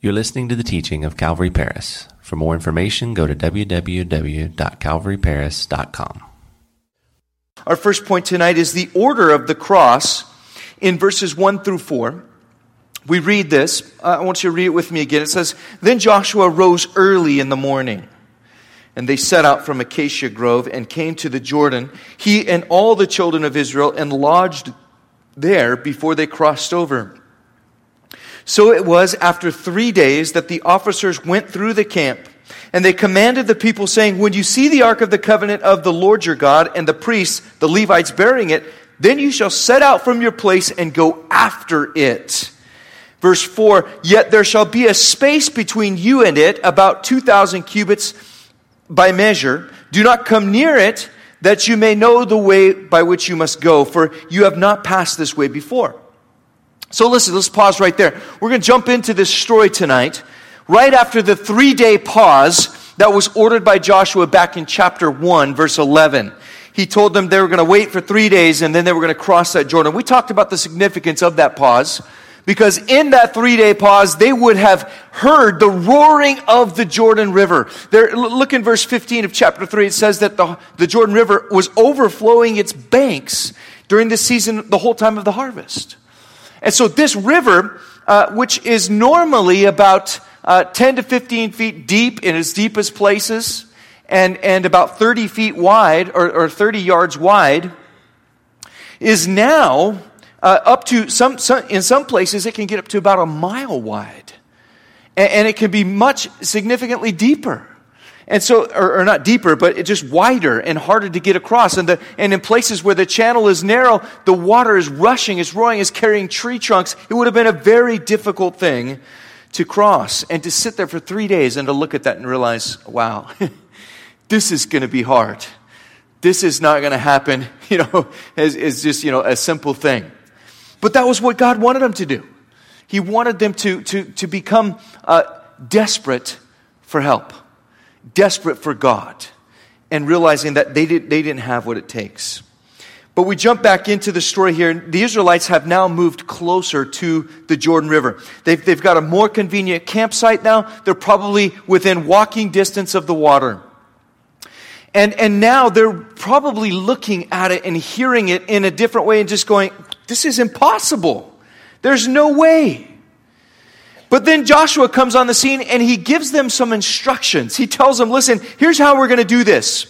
You're listening to the teaching of Calvary Paris. For more information, go to www.calvaryparis.com. Our first point tonight is the order of the cross in verses 1 through 4. We read this. Uh, I want you to read it with me again. It says, Then Joshua rose early in the morning, and they set out from Acacia Grove and came to the Jordan, he and all the children of Israel, and lodged there before they crossed over. So it was after three days that the officers went through the camp. And they commanded the people, saying, When you see the ark of the covenant of the Lord your God and the priests, the Levites, bearing it, then you shall set out from your place and go after it. Verse 4 Yet there shall be a space between you and it, about 2,000 cubits by measure. Do not come near it, that you may know the way by which you must go, for you have not passed this way before. So listen, let's pause right there. We're going to jump into this story tonight, right after the three day pause that was ordered by Joshua back in chapter 1, verse 11. He told them they were going to wait for three days and then they were going to cross that Jordan. We talked about the significance of that pause because in that three day pause, they would have heard the roaring of the Jordan River. There, look in verse 15 of chapter 3. It says that the, the Jordan River was overflowing its banks during the season, the whole time of the harvest. And so this river, uh, which is normally about uh, 10 to 15 feet deep in its deepest places and, and about 30 feet wide or, or 30 yards wide, is now uh, up to some, some, in some places, it can get up to about a mile wide. And, and it can be much significantly deeper. And so, or, or, not deeper, but just wider and harder to get across. And, the, and in places where the channel is narrow, the water is rushing, it's roaring, it's carrying tree trunks. It would have been a very difficult thing to cross and to sit there for three days and to look at that and realize, wow, this is going to be hard. This is not going to happen, you know, as, as just, you know, a simple thing. But that was what God wanted them to do. He wanted them to, to, to become uh, desperate for help desperate for God and realizing that they, did, they didn't have what it takes. But we jump back into the story here. The Israelites have now moved closer to the Jordan River. They've, they've got a more convenient campsite now. They're probably within walking distance of the water. And, and now they're probably looking at it and hearing it in a different way and just going, this is impossible. There's no way. But then Joshua comes on the scene and he gives them some instructions. He tells them, listen, here's how we're going to do this.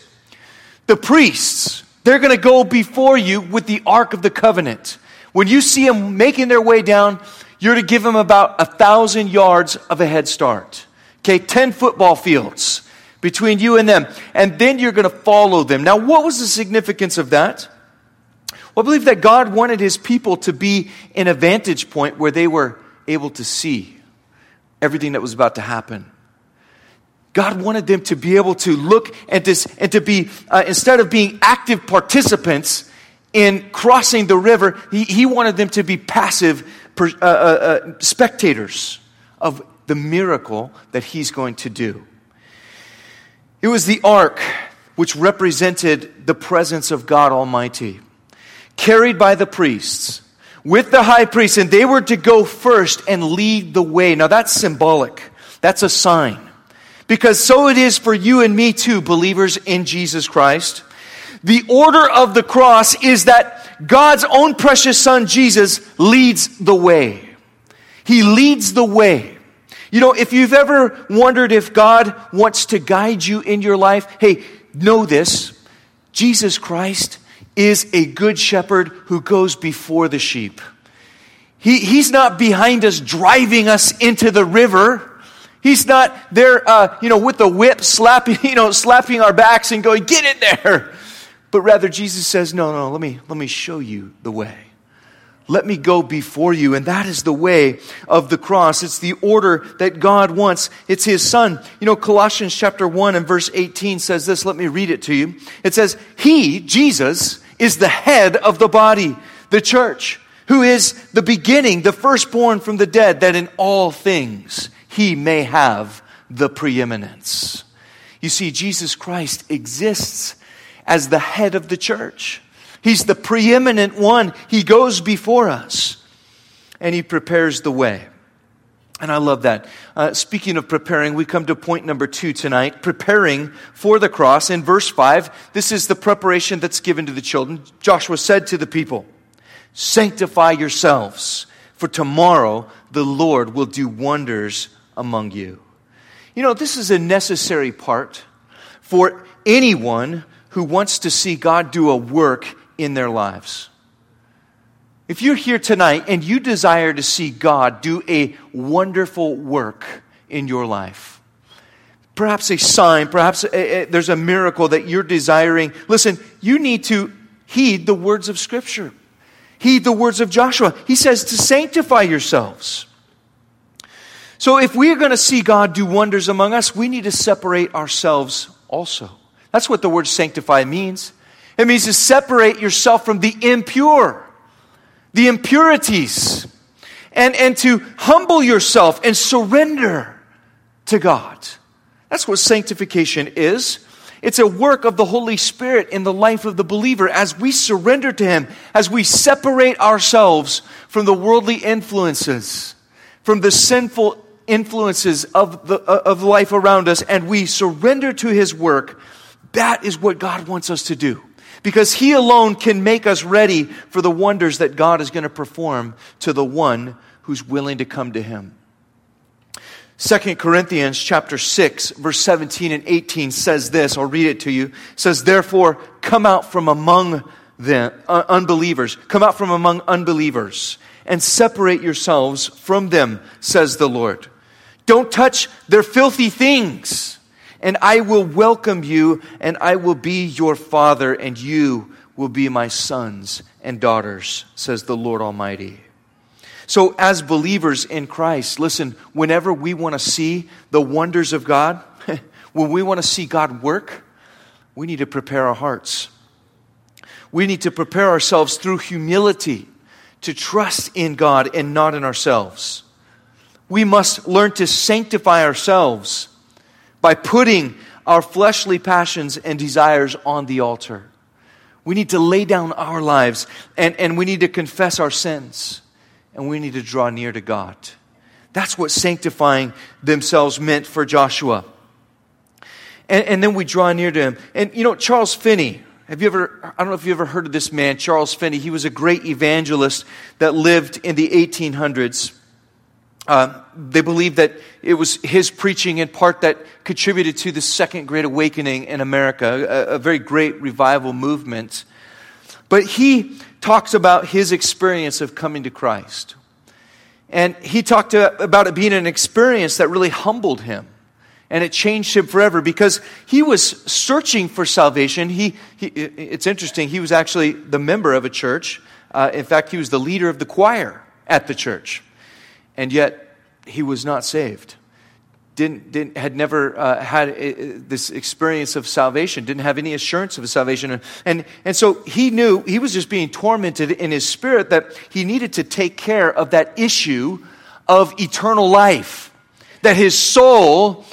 The priests, they're going to go before you with the Ark of the Covenant. When you see them making their way down, you're to give them about a thousand yards of a head start. Okay, 10 football fields between you and them. And then you're going to follow them. Now, what was the significance of that? Well, I believe that God wanted his people to be in a vantage point where they were able to see everything that was about to happen. God wanted them to be able to look and to, and to be, uh, instead of being active participants in crossing the river, he, he wanted them to be passive per, uh, uh, uh, spectators of the miracle that he's going to do. It was the ark which represented the presence of God Almighty, carried by the priests with the high priest, and they were to go first and lead the way. Now that's symbolic. That's a sign. Because so it is for you and me too, believers in Jesus Christ. The order of the cross is that God's own precious son, Jesus, leads the way. He leads the way. You know, if you've ever wondered if God wants to guide you in your life, hey, know this. Jesus Christ is a good shepherd who goes before the sheep. He, he's not behind us driving us into the river. He's not there, uh, you know, with the whip slapping, you know, slapping our backs and going, get in there. But rather, Jesus says, no, no, let me, let me show you the way. Let me go before you. And that is the way of the cross. It's the order that God wants. It's His Son. You know, Colossians chapter 1 and verse 18 says this. Let me read it to you. It says, He, Jesus, is the head of the body, the church, who is the beginning, the firstborn from the dead, that in all things he may have the preeminence. You see, Jesus Christ exists as the head of the church. He's the preeminent one. He goes before us and he prepares the way. And I love that. Uh, speaking of preparing, we come to point number two tonight preparing for the cross. In verse 5, this is the preparation that's given to the children. Joshua said to the people, Sanctify yourselves, for tomorrow the Lord will do wonders among you. You know, this is a necessary part for anyone who wants to see God do a work in their lives. If you're here tonight and you desire to see God do a wonderful work in your life, perhaps a sign, perhaps a, a, there's a miracle that you're desiring, listen, you need to heed the words of Scripture. Heed the words of Joshua. He says to sanctify yourselves. So if we're going to see God do wonders among us, we need to separate ourselves also. That's what the word sanctify means. It means to separate yourself from the impure the impurities, and, and to humble yourself and surrender to God. That's what sanctification is. It's a work of the Holy Spirit in the life of the believer as we surrender to Him, as we separate ourselves from the worldly influences, from the sinful influences of, the, uh, of life around us, and we surrender to His work. That is what God wants us to do because He alone can make us ready for the wonders that God is going to perform to the one who's willing to come to Him. 2 Corinthians chapter 6 verse 17 and 18 says this, I'll read it to you. Says, therefore, come out from among them, uh, unbelievers. Come out from among unbelievers and separate yourselves from them, says the Lord. Don't touch their filthy things and I will welcome you, and I will be your father, and you will be my sons and daughters, says the Lord Almighty. So, as believers in Christ, listen, whenever we want to see the wonders of God, when we want to see God work, we need to prepare our hearts. We need to prepare ourselves through humility to trust in God and not in ourselves. We must learn to sanctify ourselves by putting our fleshly passions and desires on the altar. We need to lay down our lives and, and we need to confess our sins and we need to draw near to God. That's what sanctifying themselves meant for Joshua. And, and then we draw near to him. And you know, Charles Finney, have you ever, I don't know if you ever heard of this man, Charles Finney. He was a great evangelist that lived in the 1800s. Uh, they believe that it was his preaching in part that contributed to the second great awakening in America, a, a very great revival movement. But he talks about his experience of coming to Christ. And he talked about it being an experience that really humbled him. And it changed him forever because he was searching for salvation. He, he it's interesting, he was actually the member of a church. Uh, in fact, he was the leader of the choir at the church and yet he was not saved. Didn't, didn't, had never uh, had a, uh, this experience of salvation, didn't have any assurance of salvation. And, and, so he knew he was just being tormented in his spirit that he needed to take care of that issue of eternal life. That his soul,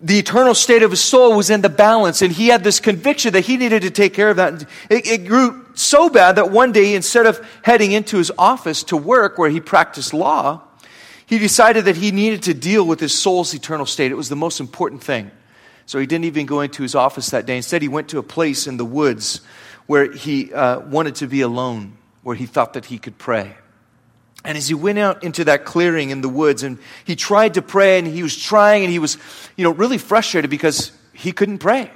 the eternal state of his soul was in the balance. And he had this conviction that he needed to take care of that. It, it grew so bad that one day, instead of heading into his office to work where he practiced law, he decided that he needed to deal with his soul's eternal state. It was the most important thing. So he didn't even go into his office that day. Instead, he went to a place in the woods where he uh, wanted to be alone, where he thought that he could pray. And as he went out into that clearing in the woods and he tried to pray and he was trying and he was, you know, really frustrated because he couldn't pray.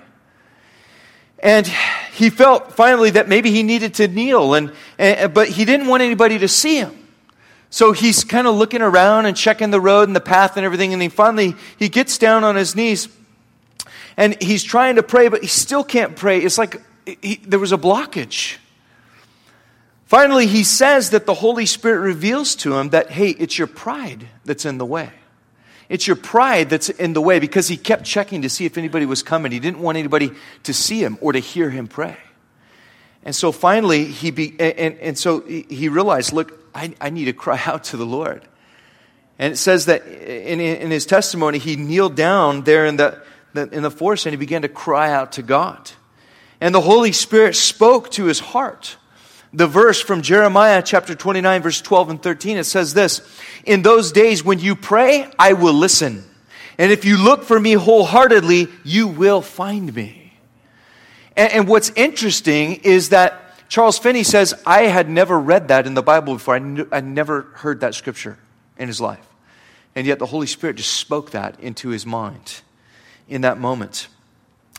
And he felt finally that maybe he needed to kneel and, and but he didn't want anybody to see him. So he's kind of looking around and checking the road and the path and everything. And he finally, he gets down on his knees and he's trying to pray, but he still can't pray. It's like he, there was a blockage. Finally, he says that the Holy Spirit reveals to him that, hey, it's your pride that's in the way. It's your pride that's in the way because he kept checking to see if anybody was coming. He didn't want anybody to see him or to hear him pray. And so finally, he be, and, and so he realized, look, I, I need to cry out to the Lord. And it says that in, in his testimony, he kneeled down there in the, the, in the forest and he began to cry out to God. And the Holy Spirit spoke to his heart The verse from Jeremiah chapter 29, verse 12 and 13, it says this In those days when you pray, I will listen. And if you look for me wholeheartedly, you will find me. And, and what's interesting is that Charles Finney says, I had never read that in the Bible before. I, I never heard that scripture in his life. And yet the Holy Spirit just spoke that into his mind in that moment.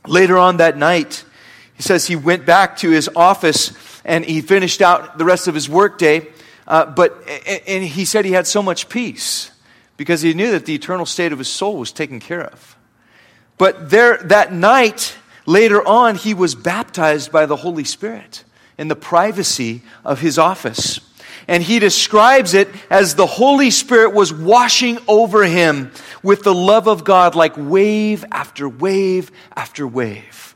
Later on that night, he says he went back to his office and he finished out the rest of his workday. Uh, but and he said he had so much peace because he knew that the eternal state of his soul was taken care of. But there that night, later on, he was baptized by the Holy Spirit in the privacy of his office. And he describes it as the Holy Spirit was washing over him with the love of God like wave after wave after wave.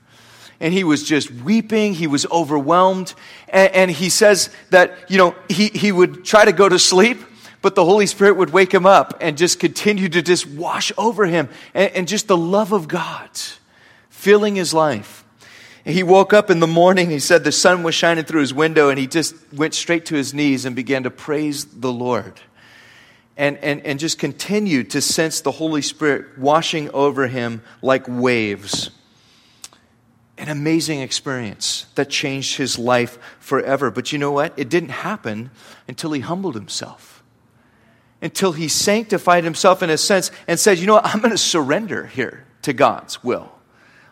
And he was just weeping. He was overwhelmed. And, and he says that, you know, he, he would try to go to sleep, but the Holy Spirit would wake him up and just continue to just wash over him. And, and just the love of God filling his life. He woke up in the morning, he said the sun was shining through his window, and he just went straight to his knees and began to praise the Lord. And, and, and just continued to sense the Holy Spirit washing over him like waves. An amazing experience that changed his life forever. But you know what? It didn't happen until he humbled himself, until he sanctified himself in a sense and said, You know what? I'm going to surrender here to God's will.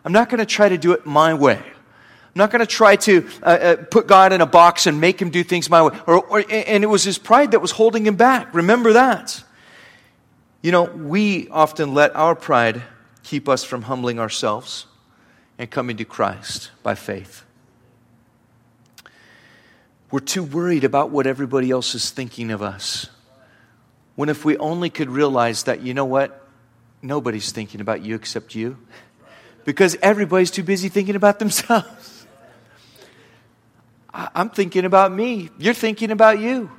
I'm not going to try to do it my way. I'm not going to try to uh, uh, put God in a box and make him do things my way. Or, or, and it was his pride that was holding him back. Remember that. You know, we often let our pride keep us from humbling ourselves and coming to Christ by faith. We're too worried about what everybody else is thinking of us. When if we only could realize that, you know what? Nobody's thinking about you except you because everybody's too busy thinking about themselves. I'm thinking about me. You're thinking about you.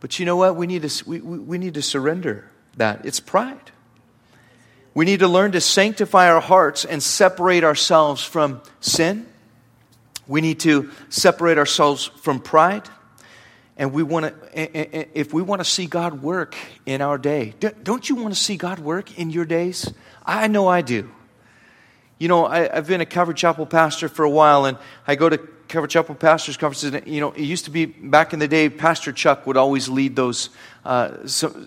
But you know what? We need to, we, we need to surrender that. It's pride. We need to learn to sanctify our hearts and separate ourselves from sin. We need to separate ourselves from pride. And we want to, if we want to see God work in our day, don't you want to see God work in your days? I know I do. You know, I, have been a Calvary Chapel pastor for a while, and I go to Calvary Chapel pastors' conferences. And, you know, it used to be back in the day, Pastor Chuck would always lead those, uh,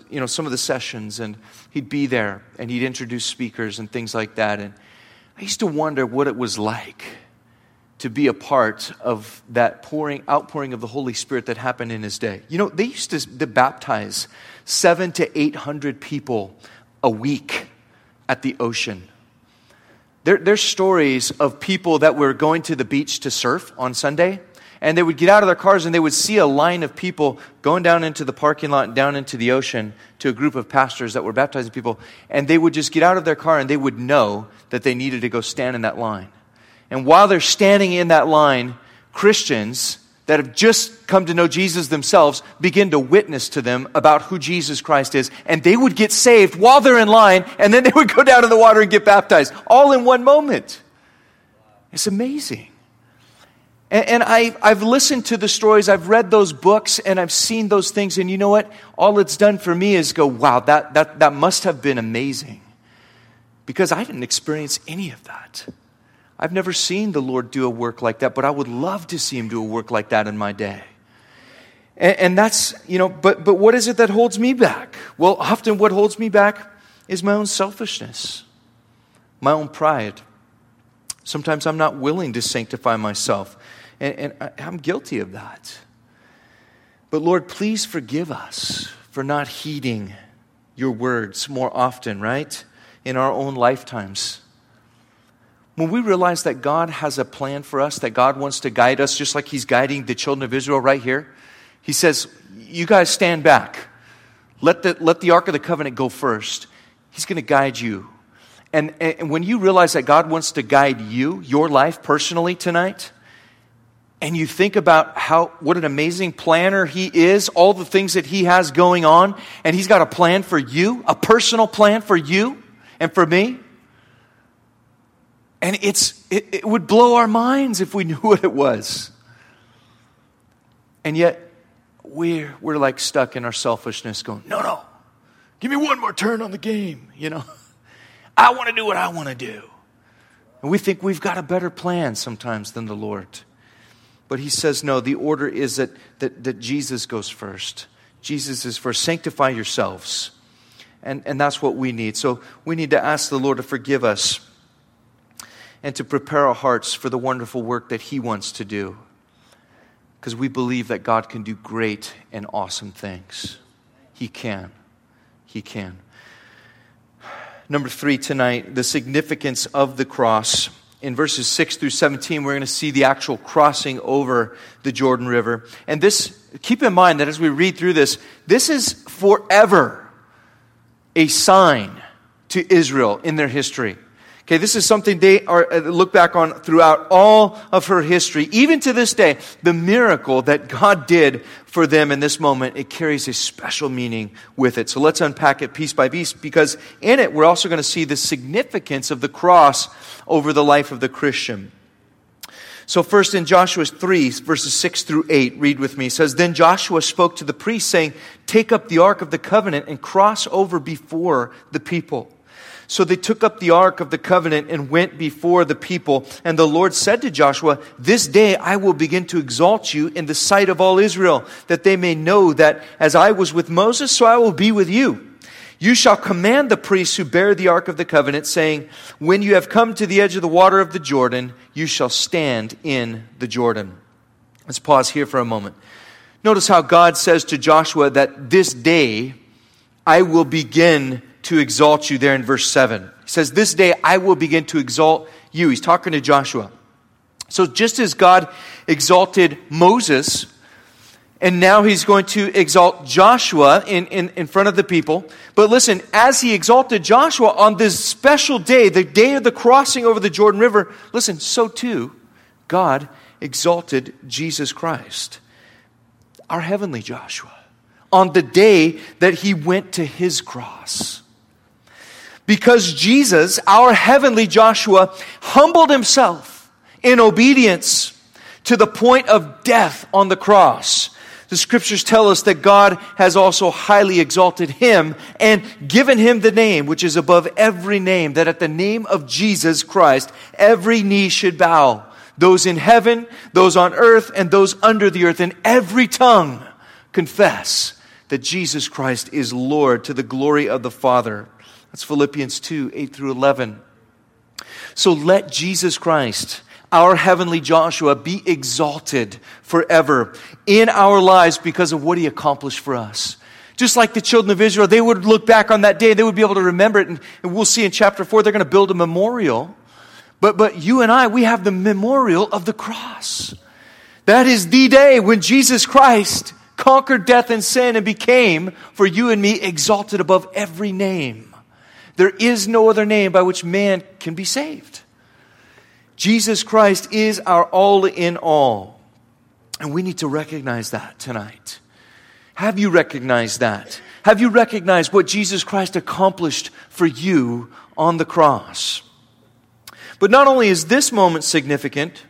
you know, some of the sessions, and he'd be there, and he'd introduce speakers and things like that. And I used to wonder what it was like to be a part of that pouring, outpouring of the Holy Spirit that happened in his day. You know, they used to, to baptize seven to eight hundred people a week at the ocean there, there's stories of people that were going to the beach to surf on Sunday, and they would get out of their cars and they would see a line of people going down into the parking lot and down into the ocean to a group of pastors that were baptizing people, and they would just get out of their car and they would know that they needed to go stand in that line. And while they're standing in that line, Christians that have just come to know Jesus themselves begin to witness to them about who Jesus Christ is. And they would get saved while they're in line, and then they would go down in the water and get baptized, all in one moment. It's amazing. And, and I, I've listened to the stories, I've read those books, and I've seen those things. And you know what? All it's done for me is go, wow, that, that, that must have been amazing. Because I didn't experience any of that. I've never seen the Lord do a work like that, but I would love to see him do a work like that in my day. And, and, that's, you know, but, but what is it that holds me back? Well, often what holds me back is my own selfishness, my own pride. Sometimes I'm not willing to sanctify myself, and, and I, I'm guilty of that. But Lord, please forgive us for not heeding your words more often, right? In our own lifetimes. When we realize that God has a plan for us, that God wants to guide us, just like He's guiding the children of Israel right here, He says, You guys stand back. Let the, let the Ark of the Covenant go first. He's going to guide you. And, and when you realize that God wants to guide you, your life personally tonight, and you think about how what an amazing planner he is, all the things that he has going on, and he's got a plan for you, a personal plan for you and for me. And it's, it, it would blow our minds if we knew what it was. And yet, we're, we're like stuck in our selfishness going, no, no, give me one more turn on the game, you know? I want to do what I want to do. And we think we've got a better plan sometimes than the Lord. But he says, no, the order is that, that, that Jesus goes first. Jesus is first. Sanctify yourselves. And, and that's what we need. So we need to ask the Lord to forgive us and to prepare our hearts for the wonderful work that he wants to do. Because we believe that God can do great and awesome things. He can. He can. Number three tonight, the significance of the cross in verses 6 through 17, we're going to see the actual crossing over the Jordan River. And this, keep in mind that as we read through this, this is forever a sign to Israel in their history. Okay, this is something they are, uh, look back on throughout all of her history. Even to this day, the miracle that God did for them in this moment, it carries a special meaning with it. So let's unpack it piece by piece because in it, we're also going to see the significance of the cross over the life of the Christian. So first in Joshua 3, verses 6 through 8, read with me. It says, Then Joshua spoke to the priests, saying, Take up the ark of the covenant and cross over before the people. So they took up the ark of the covenant and went before the people. And the Lord said to Joshua, This day I will begin to exalt you in the sight of all Israel, that they may know that as I was with Moses, so I will be with you. You shall command the priests who bear the ark of the covenant, saying, When you have come to the edge of the water of the Jordan, you shall stand in the Jordan. Let's pause here for a moment. Notice how God says to Joshua that this day I will begin to exalt you there in verse 7. He says, This day I will begin to exalt you. He's talking to Joshua. So just as God exalted Moses, and now he's going to exalt Joshua in, in, in front of the people. But listen, as he exalted Joshua on this special day, the day of the crossing over the Jordan River, listen, so too, God exalted Jesus Christ, our heavenly Joshua, on the day that he went to his cross. Because Jesus, our heavenly Joshua, humbled himself in obedience to the point of death on the cross. The scriptures tell us that God has also highly exalted him and given him the name which is above every name, that at the name of Jesus Christ, every knee should bow. Those in heaven, those on earth, and those under the earth, and every tongue confess that Jesus Christ is Lord to the glory of the Father. That's Philippians 2 8 through 11. So let Jesus Christ, our heavenly Joshua, be exalted forever in our lives because of what he accomplished for us. Just like the children of Israel, they would look back on that day, they would be able to remember it. And, and we'll see in chapter 4, they're going to build a memorial. But, but you and I, we have the memorial of the cross. That is the day when Jesus Christ conquered death and sin and became, for you and me, exalted above every name. There is no other name by which man can be saved. Jesus Christ is our all in all. And we need to recognize that tonight. Have you recognized that? Have you recognized what Jesus Christ accomplished for you on the cross? But not only is this moment significant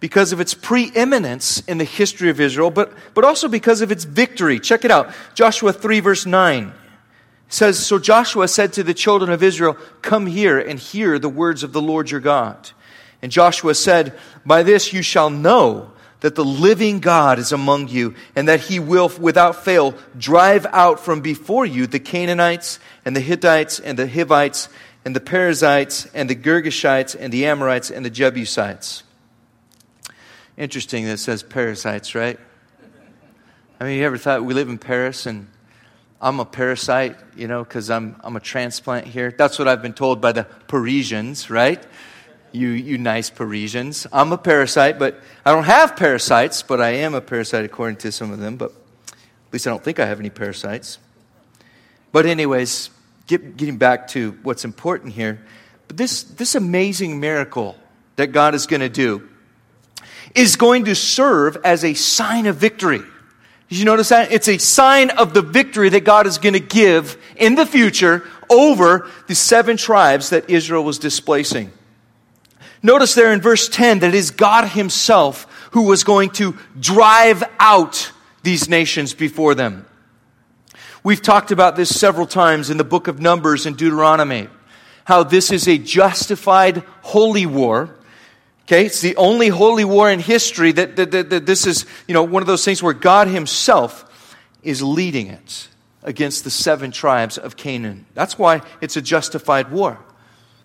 because of its preeminence in the history of Israel, but, but also because of its victory. Check it out Joshua 3, verse 9 says, So Joshua said to the children of Israel, Come here and hear the words of the Lord your God. And Joshua said, By this you shall know that the living God is among you, and that he will without fail drive out from before you the Canaanites, and the Hittites, and the Hivites, and the Perizzites, and the Girgashites, and the Amorites, and the Jebusites. Interesting that it says Perizzites, right? I mean, you ever thought we live in Paris and I'm a parasite, you know, because I'm, I'm a transplant here? That's what I've been told by the Parisians, right? you, you nice Parisians. I'm a parasite, but I don't have parasites, but I am a parasite according to some of them. But at least I don't think I have any parasites. But, anyways, get, getting back to what's important here, but this, this amazing miracle that God is going to do is going to serve as a sign of victory. Did you notice that? It's a sign of the victory that God is going to give in the future over the seven tribes that Israel was displacing. Notice there in verse 10 that it is God Himself who was going to drive out these nations before them. We've talked about this several times in the book of Numbers and Deuteronomy, how this is a justified holy war. Okay, it's the only holy war in history that, that, that, that this is, you know, one of those things where God Himself is leading it against the seven tribes of Canaan. That's why it's a justified war.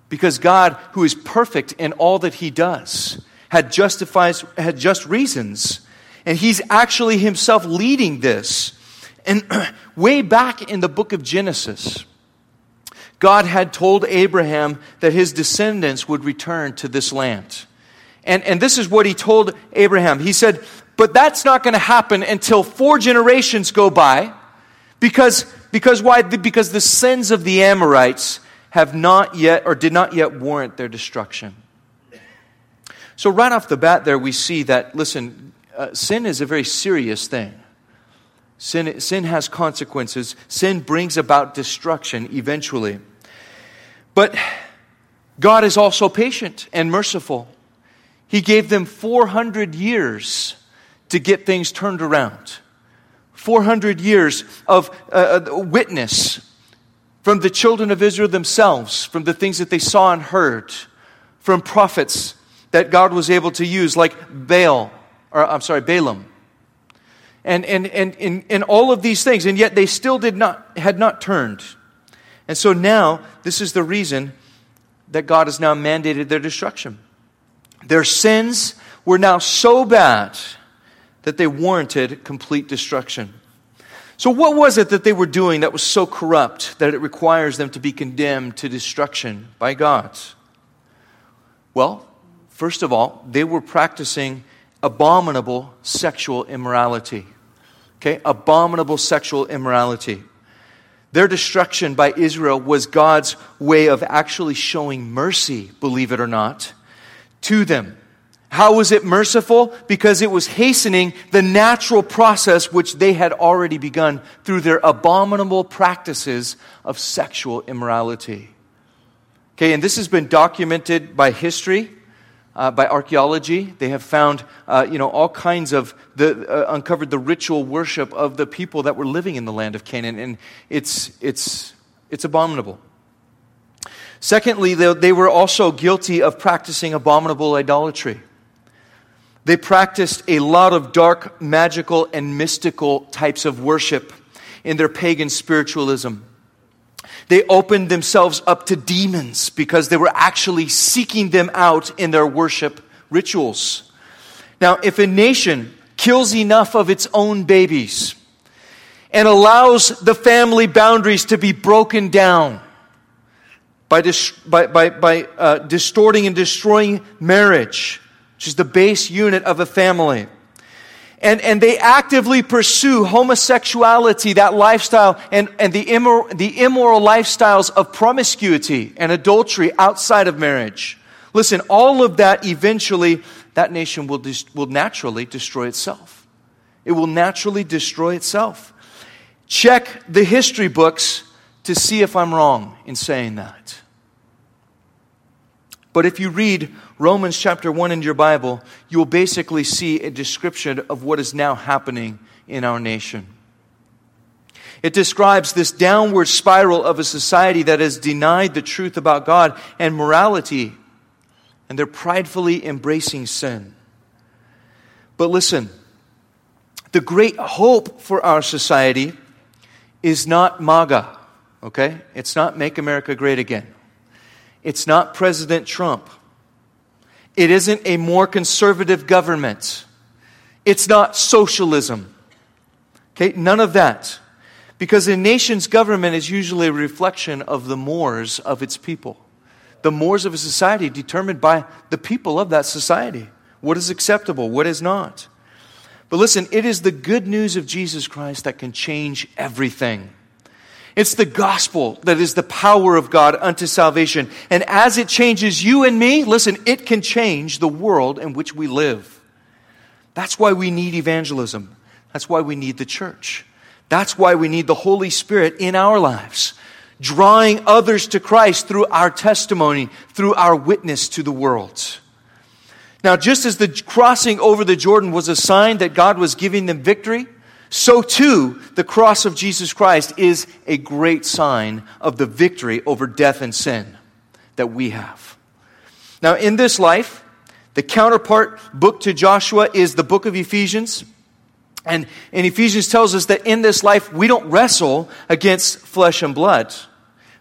Because God, who is perfect in all that He does, had justifies had just reasons. And He's actually Himself leading this. And way back in the book of Genesis, God had told Abraham that his descendants would return to this land. And, and this is what he told Abraham. He said, But that's not going to happen until four generations go by. Because, because why? Because the sins of the Amorites have not yet or did not yet warrant their destruction. So, right off the bat, there we see that, listen, uh, sin is a very serious thing. Sin, sin has consequences. Sin brings about destruction eventually. But God is also patient and merciful. He gave them 400 years to get things turned around. 400 years of uh, uh, witness from the children of Israel themselves, from the things that they saw and heard, from prophets that God was able to use, like Baal, or I'm sorry, Balaam and, and, and, and, and all of these things, and yet they still did not, had not turned. And so now, this is the reason that God has now mandated their destruction. Their sins were now so bad that they warranted complete destruction. So, what was it that they were doing that was so corrupt that it requires them to be condemned to destruction by God? Well, first of all, they were practicing abominable sexual immorality. Okay, abominable sexual immorality. Their destruction by Israel was God's way of actually showing mercy, believe it or not, to them. How was it merciful? Because it was hastening the natural process which they had already begun through their abominable practices of sexual immorality. Okay, and this has been documented by history uh, by archaeology. They have found, uh, you know, all kinds of the uh, uncovered the ritual worship of the people that were living in the land of Canaan, and it's it's it's abominable. Secondly, they, were also guilty of practicing abominable idolatry. They practiced a lot of dark, magical, and mystical types of worship in their pagan spiritualism. They opened themselves up to demons because they were actually seeking them out in their worship rituals. Now, if a nation kills enough of its own babies and allows the family boundaries to be broken down by, dis- by, by, by uh, distorting and destroying marriage, which is the base unit of a family, and, and they actively pursue homosexuality, that lifestyle, and, and the, immoral, the immoral lifestyles of promiscuity and adultery outside of marriage. Listen, all of that eventually, that nation will, dis- will naturally destroy itself. It will naturally destroy itself. Check the history books to see if I'm wrong in saying that. But if you read Romans chapter 1 in your Bible, you will basically see a description of what is now happening in our nation. It describes this downward spiral of a society that has denied the truth about God and morality, and they're pridefully embracing sin. But listen, the great hope for our society is not MAGA, okay? It's not Make America Great Again. It's not President Trump. It isn't a more conservative government. It's not socialism. Okay, none of that. Because a nation's government is usually a reflection of the mores of its people. The mores of a society determined by the people of that society. What is acceptable, what is not. But listen, it is the good news of Jesus Christ that can change everything. It's the gospel that is the power of God unto salvation. And as it changes you and me, listen, it can change the world in which we live. That's why we need evangelism. That's why we need the church. That's why we need the Holy Spirit in our lives, drawing others to Christ through our testimony, through our witness to the world. Now, just as the crossing over the Jordan was a sign that God was giving them victory, so too the cross of Jesus Christ is a great sign of the victory over death and sin that we have. Now, in this life, the counterpart book to Joshua is the book of Ephesians. And, and Ephesians tells us that in this life, we don't wrestle against flesh and blood,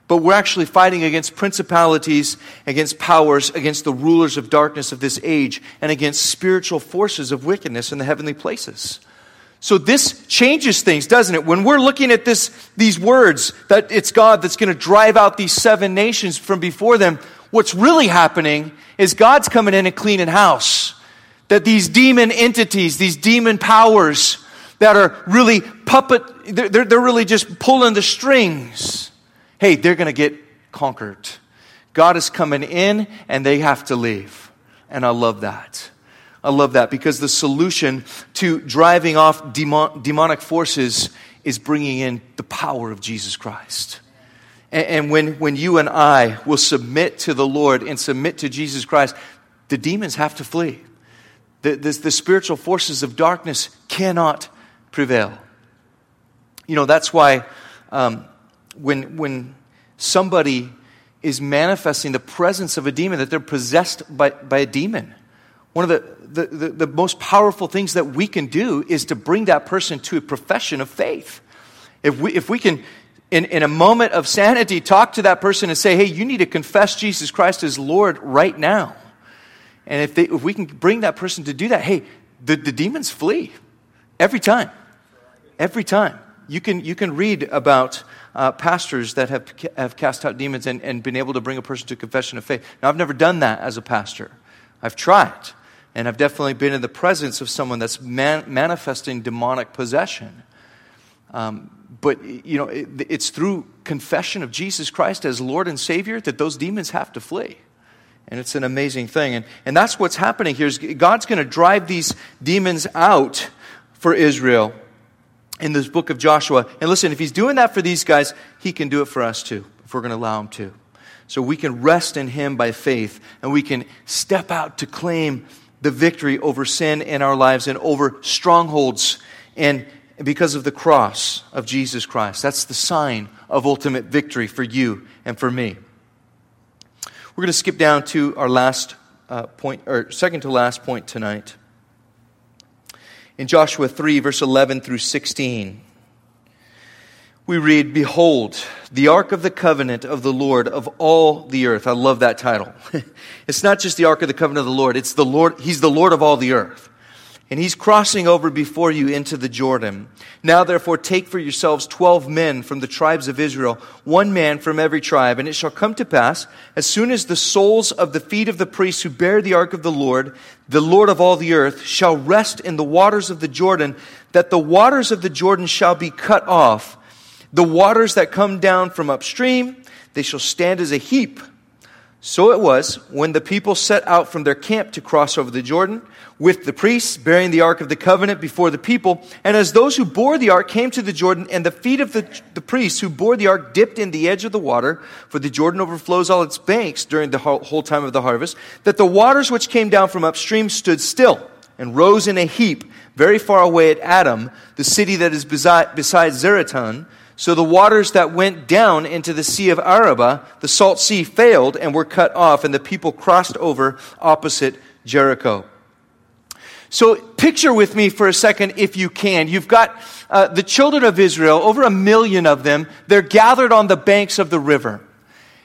but we're actually fighting against principalities, against powers, against the rulers of darkness of this age, and against spiritual forces of wickedness in the heavenly places. So this changes things, doesn't it? When we're looking at this, these words, that it's God that's going to drive out these seven nations from before them, what's really happening is God's coming in and cleaning house. That these demon entities, these demon powers that are really puppet, they're, they're really just pulling the strings. Hey, they're going to get conquered. God is coming in and they have to leave. And I love that. I love that because the solution to driving off demon, demonic forces is bringing in the power of Jesus Christ. And, and when, when you and I will submit to the Lord and submit to Jesus Christ, the demons have to flee. The, the, the spiritual forces of darkness cannot prevail. You know, that's why um, when, when somebody is manifesting the presence of a demon, that they're possessed by, by a demon, one of the, the, the, the, most powerful things that we can do is to bring that person to a profession of faith. If we, if we can, in, in a moment of sanity, talk to that person and say, hey, you need to confess Jesus Christ as Lord right now. And if, they, if we can bring that person to do that, hey, the, the demons flee every time. Every time. You can, you can read about uh, pastors that have, have cast out demons and, and been able to bring a person to confession of faith. Now, I've never done that as a pastor. I've tried. And I've definitely been in the presence of someone that's man- manifesting demonic possession. Um, but, you know, it, it's through confession of Jesus Christ as Lord and Savior that those demons have to flee. And it's an amazing thing. And, and that's what's happening here is God's going to drive these demons out for Israel in this book of Joshua. And listen, if he's doing that for these guys, he can do it for us too, if we're going to allow him to. So we can rest in him by faith and we can step out to claim the victory over sin in our lives and over strongholds and because of the cross of Jesus Christ. That's the sign of ultimate victory for you and for me. We're going to skip down to our last uh, point, or second to last point tonight. In Joshua 3, verse 11 through 16 we read, Behold, the ark of the covenant of the Lord of all the earth. I love that title. it's not just the ark of the covenant of the Lord, it's the Lord, He's the Lord of all the earth. And He's crossing over before you into the Jordan. Now therefore take for yourselves twelve men from the tribes of Israel, one man from every tribe. And it shall come to pass, as soon as the soles of the feet of the priests who bear the ark of the Lord, the Lord of all the earth, shall rest in the waters of the Jordan, that the waters of the Jordan shall be cut off the waters that come down from upstream, they shall stand as a heap. So it was when the people set out from their camp to cross over the Jordan, with the priests bearing the ark of the covenant before the people. And as those who bore the ark came to the Jordan, and the feet of the, the priests who bore the ark dipped in the edge of the water, for the Jordan overflows all its banks during the whole time of the harvest, that the waters which came down from upstream stood still and rose in a heap very far away at Adam, the city that is beside, beside Zaretan so the waters that went down into the Sea of Arabah, the salt sea, failed and were cut off, and the people crossed over opposite Jericho. So picture with me for a second, if you can. You've got uh, the children of Israel, over a million of them. They're gathered on the banks of the river.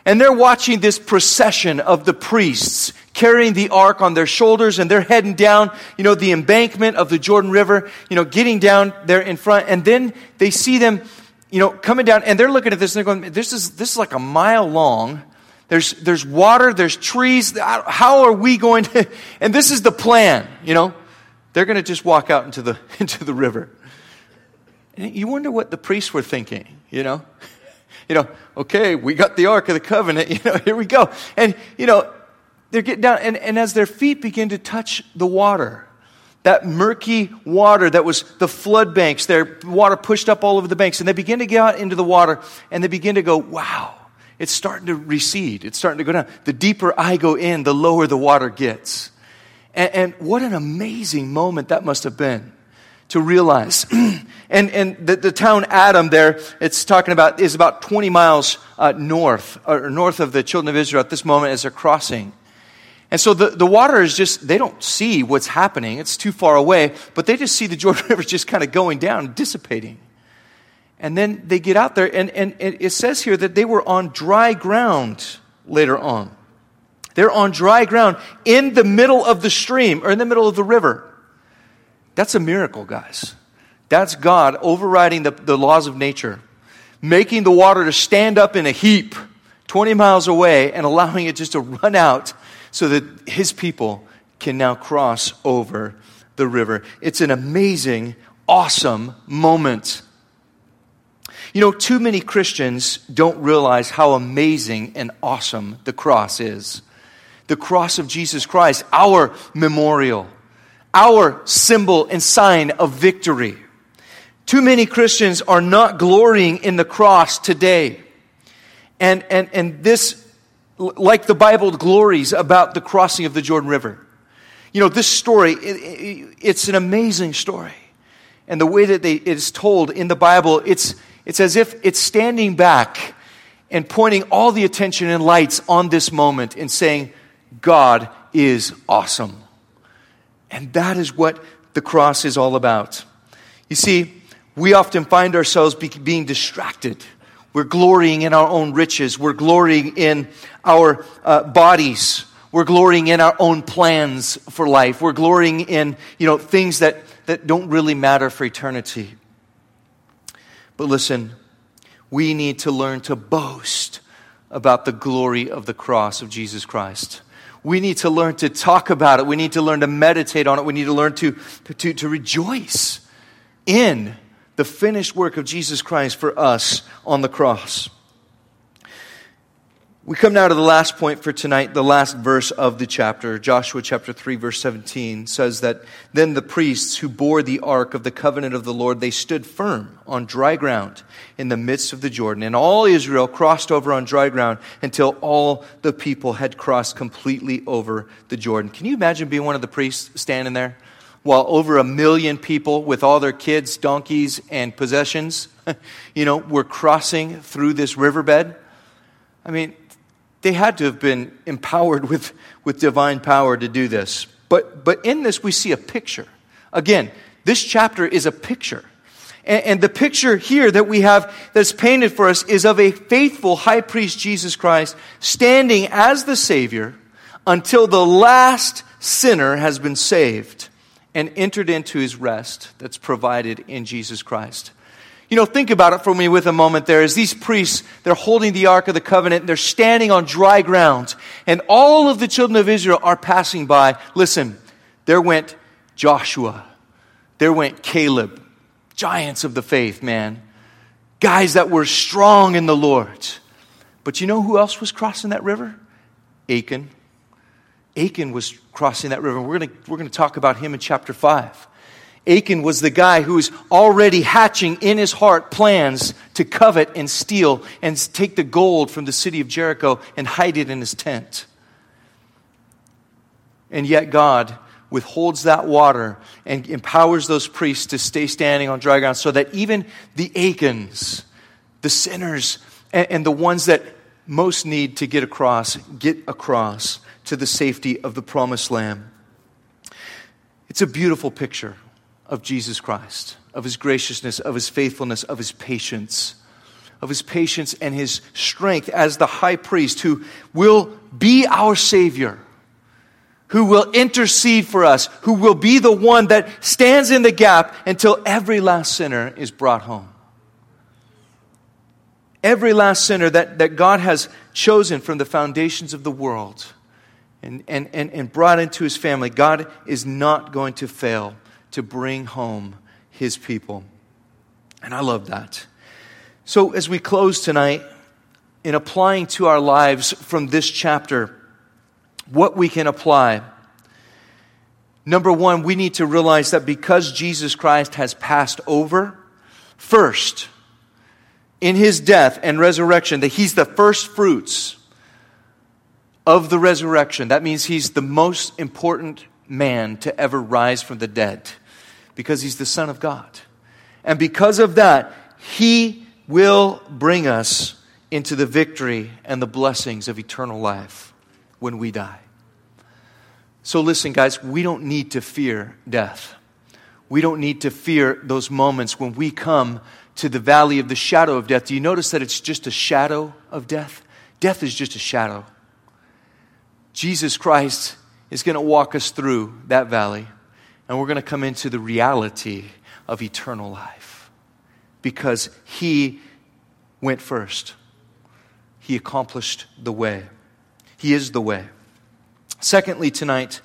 And they're watching this procession of the priests carrying the ark on their shoulders and they're heading down, you know, the embankment of the Jordan River, you know, getting down there in front. And then they see them you know, coming down, and they're looking at this and they're going, this is, this is like a mile long. There's, there's water, there's trees. How are we going to, and this is the plan, you know? They're going to just walk out into the, into the river. And you wonder what the priests were thinking, you know? You know, okay, we got the Ark of the Covenant, you know, here we go. And, you know, they're getting down, and, and as their feet begin to touch the water, that murky water that was the flood banks, their water pushed up all over the banks, and they begin to get out into the water and they begin to go, wow, it's starting to recede. It's starting to go down. The deeper I go in, the lower the water gets. And, and what an amazing moment that must have been to realize. and and the, the town Adam there, it's talking about, is about 20 miles uh, north, or north of the children of Israel at this moment as they're crossing. And so the, the water is just, they don't see what's happening. It's too far away, but they just see the Jordan River just kind of going down, dissipating. And then they get out there, and, and, and it says here that they were on dry ground later on. They're on dry ground in the middle of the stream or in the middle of the river. That's a miracle, guys. That's God overriding the, the laws of nature, making the water to stand up in a heap 20 miles away and allowing it just to run out so that his people can now cross over the river. It's an amazing, awesome moment. You know, too many Christians don't realize how amazing and awesome the cross is. The cross of Jesus Christ, our memorial, our symbol and sign of victory. Too many Christians are not glorying in the cross today. And, and, and this like the Bible glories about the crossing of the Jordan River. You know, this story, it, it, it's an amazing story. And the way that they, it is told in the Bible, it's, it's as if it's standing back and pointing all the attention and lights on this moment and saying, God is awesome. And that is what the cross is all about. You see, we often find ourselves be, being distracted we're glorying in our own riches. We're glorying in our uh, bodies. We're glorying in our own plans for life. We're glorying in, you know, things that, that don't really matter for eternity. But listen, we need to learn to boast about the glory of the cross of Jesus Christ. We need to learn to talk about it. We need to learn to meditate on it. We need to learn to, to, to rejoice in the finished work of Jesus Christ for us on the cross. We come now to the last point for tonight, the last verse of the chapter. Joshua chapter 3 verse 17 says that then the priests who bore the ark of the covenant of the Lord, they stood firm on dry ground in the midst of the Jordan. And all Israel crossed over on dry ground until all the people had crossed completely over the Jordan. Can you imagine being one of the priests standing there? While over a million people with all their kids, donkeys, and possessions, you know, were crossing through this riverbed. I mean, they had to have been empowered with, with divine power to do this. But, but in this, we see a picture. Again, this chapter is a picture. And, and the picture here that we have that's painted for us is of a faithful high priest, Jesus Christ, standing as the Savior until the last sinner has been saved and entered into his rest that's provided in Jesus Christ. You know, think about it for me with a moment there. As these priests, they're holding the Ark of the Covenant, they're standing on dry ground, and all of the children of Israel are passing by. Listen, there went Joshua, there went Caleb, giants of the faith, man. Guys that were strong in the Lord. But you know who else was crossing that river? Achan. Achan was crossing that river. We're going we're to talk about him in chapter 5. Achan was the guy who was already hatching in his heart plans to covet and steal and take the gold from the city of Jericho and hide it in his tent. And yet, God withholds that water and empowers those priests to stay standing on dry ground so that even the Achans, the sinners, and, and the ones that most need to get across, get across to the safety of the promised land. It's a beautiful picture of Jesus Christ, of his graciousness, of his faithfulness, of his patience, of his patience and his strength as the high priest who will be our Savior, who will intercede for us, who will be the one that stands in the gap until every last sinner is brought home. Every last sinner that, that God has chosen from the foundations of the world and, and, and, and brought into his family, God is not going to fail to bring home his people. And I love that. So, as we close tonight, in applying to our lives from this chapter, what we can apply. Number one, we need to realize that because Jesus Christ has passed over, first, in his death and resurrection, that he's the first fruits of the resurrection. That means he's the most important man to ever rise from the dead because he's the Son of God. And because of that, he will bring us into the victory and the blessings of eternal life when we die. So, listen, guys, we don't need to fear death. We don't need to fear those moments when we come to the valley of the shadow of death. Do you notice that it's just a shadow of death? Death is just a shadow. Jesus Christ is going to walk us through that valley, and we're going to come into the reality of eternal life because He went first. He accomplished the way. He is the way. Secondly, tonight,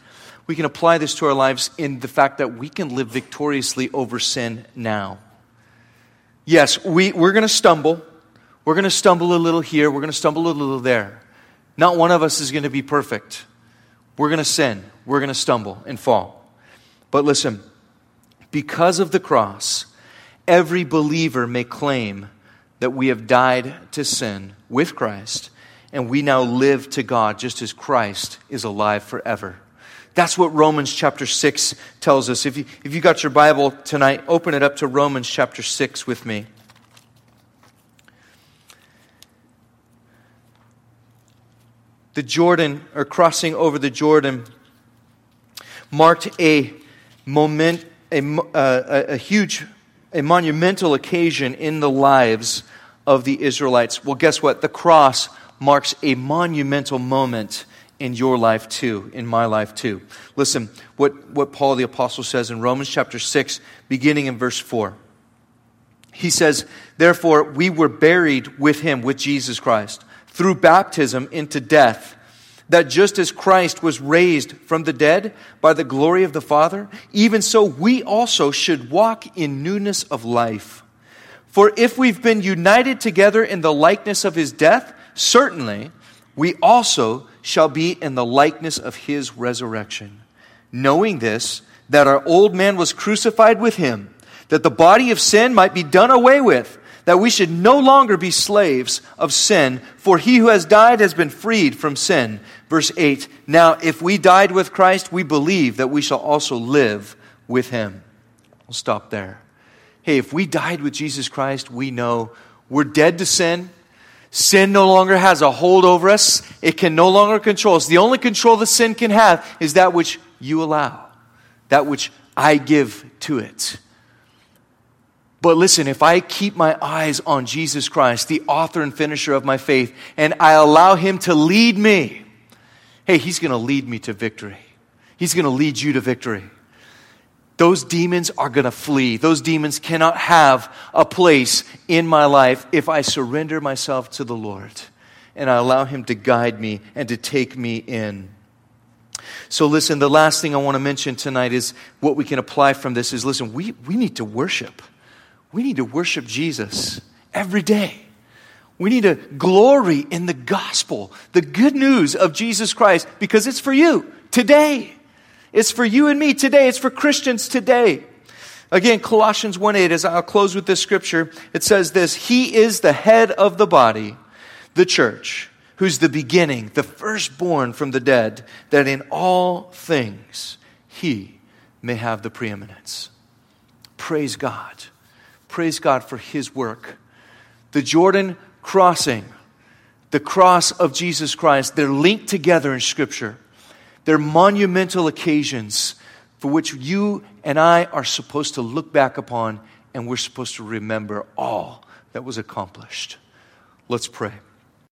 we can apply this to our lives in the fact that we can live victoriously over sin now. Yes, we, we're going to stumble. We're going to stumble a little here. We're going to stumble a little there. Not one of us is going to be perfect. We're going to sin. We're going to stumble and fall. But listen, because of the cross, every believer may claim that we have died to sin with Christ and we now live to God just as Christ is alive forever. That's what Romans chapter 6 tells us. If you, if you got your Bible tonight, open it up to Romans chapter 6 with me. The Jordan, or crossing over the Jordan, marked a moment, a, uh, a, a huge, a monumental occasion in the lives of the Israelites. Well, guess what? The cross marks a monumental moment in your life too, in my life too. Listen, what, what Paul the Apostle says in Romans chapter 6, beginning in verse 4. He says, Therefore, we were buried with him, with Jesus Christ, through baptism into death, that just as Christ was raised from the dead by the glory of the Father, even so we also should walk in newness of life. For if we've been united together in the likeness of his death, certainly we also shall be in the likeness of his resurrection. Knowing this, that our old man was crucified with him, that the body of sin might be done away with, that we should no longer be slaves of sin, for he who has died has been freed from sin. Verse 8 Now, if we died with Christ, we believe that we shall also live with him. We'll stop there. Hey, if we died with Jesus Christ, we know we're dead to sin. Sin no longer has a hold over us. It can no longer control us. The only control that sin can have is that which you allow, that which I give to it. But listen, if I keep my eyes on Jesus Christ, the author and finisher of my faith, and I allow Him to lead me, hey, He's going to lead me to victory. He's going to lead you to victory those demons are going to flee. Those demons cannot have a place in my life if I surrender myself to the Lord and I allow Him to guide me and to take me in. So, listen, the last thing I want to mention tonight is what we can apply from this is listen, we, we need to worship. We need to worship Jesus every day. We need to glory in the gospel, the good news of Jesus Christ, because it's for you today. It's for you and me today. It's for Christians today. Again, Colossians 1 8, as I'll close with this scripture, it says this He is the head of the body, the church, who's the beginning, the firstborn from the dead, that in all things he may have the preeminence. Praise God. Praise God for his work. The Jordan crossing, the cross of Jesus Christ, they're linked together in Scripture. They're monumental occasions for which you and I are supposed to look back upon and we're supposed to remember all that was accomplished. Let's pray.